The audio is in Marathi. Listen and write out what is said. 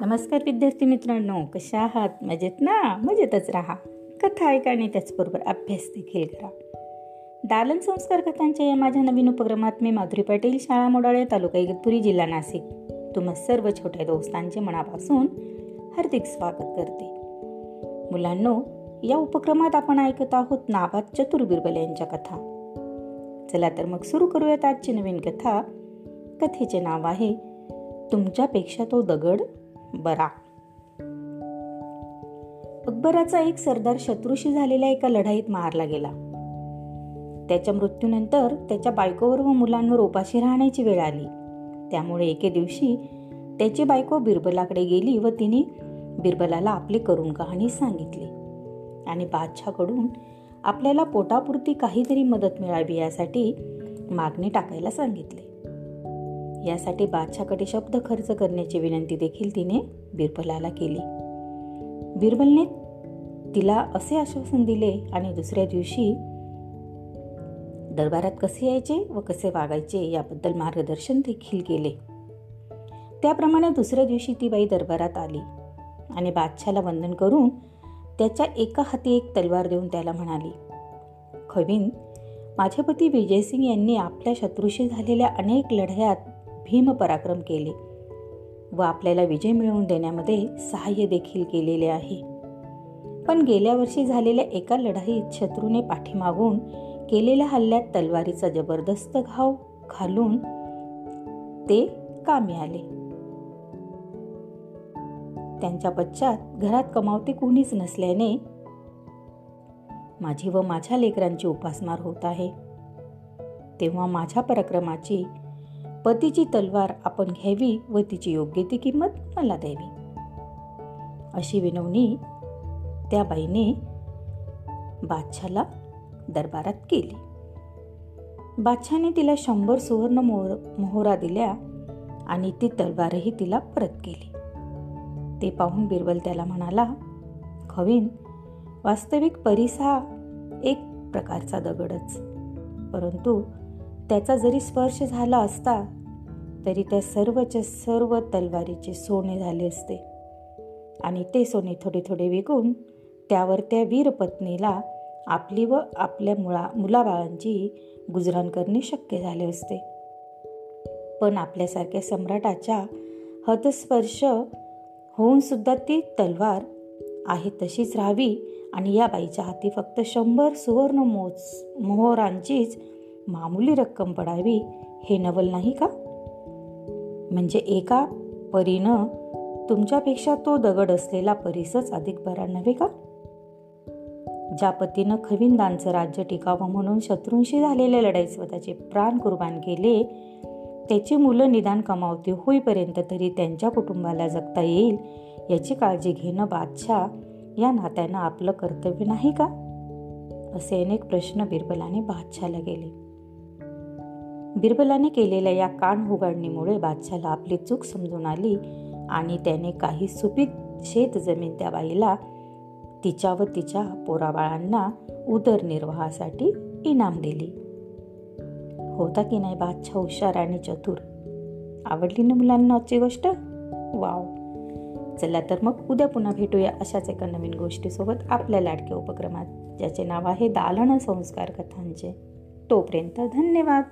नमस्कार विद्यार्थी मित्रांनो कशा आहात? मजेत ना? मजेतच राहा. कथा ऐका आणि त्याचबरोबर अभ्यास देखील करा. दालन संस्कार कथांच्या या माझ्या नवीन उपक्रमात मी माधुरी पाटील शाळा मोडाळे तालुका इगतपुरी जिल्हा नाशिक. तुम्हा सर्व छोट्या दोस्तांचे मनापासून हार्दिक स्वागत करते. मुलांनो या उपक्रमात आपण ऐकत आहोत नाबाद चतुर बिरबल यांच्या कथा. चला तर मग सुरू करूयात आजची नवीन कथा. कथेचे नाव आहे तुमच्यापेक्षा तो दगड बरा. अकबराचा एक सरदार शत्रूशी झालेल्या एका लढाईत मारला गेला. त्याच्या मृत्यूनंतर त्याच्या बायकोवर व मुलांवर उपाशी राहण्याची वेळ आली. त्यामुळे एके दिवशी त्याची बायको बिरबलाकडे गेली व तिने बिरबलाला आपली करून कहाणी सांगितली. आणि बादशाकडून आपल्याला पोटापुरती काहीतरी मदत मिळावी यासाठी मागणी टाकायला सांगितले. यासाठी बादशाकडे शब्द खर्च करण्याची विनंती देखील तिने बिरबलाला केली. बिरबलने तिला असे आश्वासन दिले आणि दुसऱ्या दिवशी दरबारात कसे यायचे व कसे वागायचे याबद्दल मार्गदर्शन देखील केले. त्याप्रमाणे दुसऱ्या दिवशी ती बाई दरबारात आली आणि बादशाला वंदन करून त्याच्या एका हाती एक तलवार देऊन त्याला म्हणाली खवीन माझे पती विजयसिंग यांनी आपल्या शत्रूशी झालेल्या अनेक लढ्यात भीम पराक्रम केले व आपल्याला विजय मिळवून देण्यामध्ये सहाय्य देखील केलेले आहे. पण गेल्या वर्षी झालेल्या एका लढाईत शत्रूने पाठीमागून केलेल्या हल्ल्यात तलवारीचा जबरदस्त घाव घालून ते कामी आले त्यांच्या पश्चात घरात कमावते कोणीच नसल्याने माझी व माझ्या लेकरांची उपासमार होत आहे. तेव्हा माझ्या पराक्रमाची पतीची तलवार आपण घ्यावी व तिची योग्य ती किंमत मला द्यावी. अशी विनवणी त्या बाईने बादशाला दरबारात केली. बादशाने तिला शंभर सुवर्ण मोहर मोहरा दिल्या आणि ती तलवारही तिला परत केली. ते पाहून बिरबल त्याला म्हणाला खवीन वास्तविक परिसा हा एक प्रकारचा दगडच. परंतु त्याचा जरी स्पर्श झाला असता तरी त्या सर्वच्या सर्व तलवारीचे सोने झाले असते. आणि ते सोने थोडे थोडे विकून त्यावर त्या वीरपत्नीला आपली व आपल्या मुळा मुलाबाळांची गुजराण करणे शक्य झाले असते. पण आपल्यासारख्या सम्राटाच्या हतस्पर्श होऊन सुद्धा ती तलवार आहे तशीच राहावी आणि या बाईच्या हाती फक्त शंभर सुवर्ण मोज मोहरांचीच मामूली रक्कम पडावी हे नवल नाही का? म्हणजे एका परीनं तुमच्यापेक्षा तो दगड असलेला परीसच अधिक बरा नव्हे का? ज्या पतीनं खविंदांचं राज्य टिकावं म्हणून शत्रूंशी झालेल्या लढाईत स्वतःचे प्राण कुर्बान केले त्याची मुलं निदान कमावती होईपर्यंत तरी त्यांच्या कुटुंबाला जगता येईल याची काळजी घेणं बादशाह या नात्यानं आपलं कर्तव्य नाही का? असे अनेक प्रश्न बिरबलाने बादशाला गेले. बिरबलाने केलेल्या या कान उघडणीमुळे बादशाला आपली चूक समजून आली आणि त्याने काही सुपीक शेत जमीन त्या बाईला तिच्या व तिच्या पोराबाळांना उदरनिर्वाहासाठी इनाम दिली. होता की नाही बादशाह हुशार आणि चतुर? आवडली ना मुलांना आजची गोष्ट? वाव. चला तर मग उद्या पुन्हा भेटूया अशाच एका नवीन गोष्टीसोबत आपल्या लाडक्या उपक्रमात ज्याचे नाव आहे दालन संस्कार कथांचे. तोपर्यंत धन्यवाद.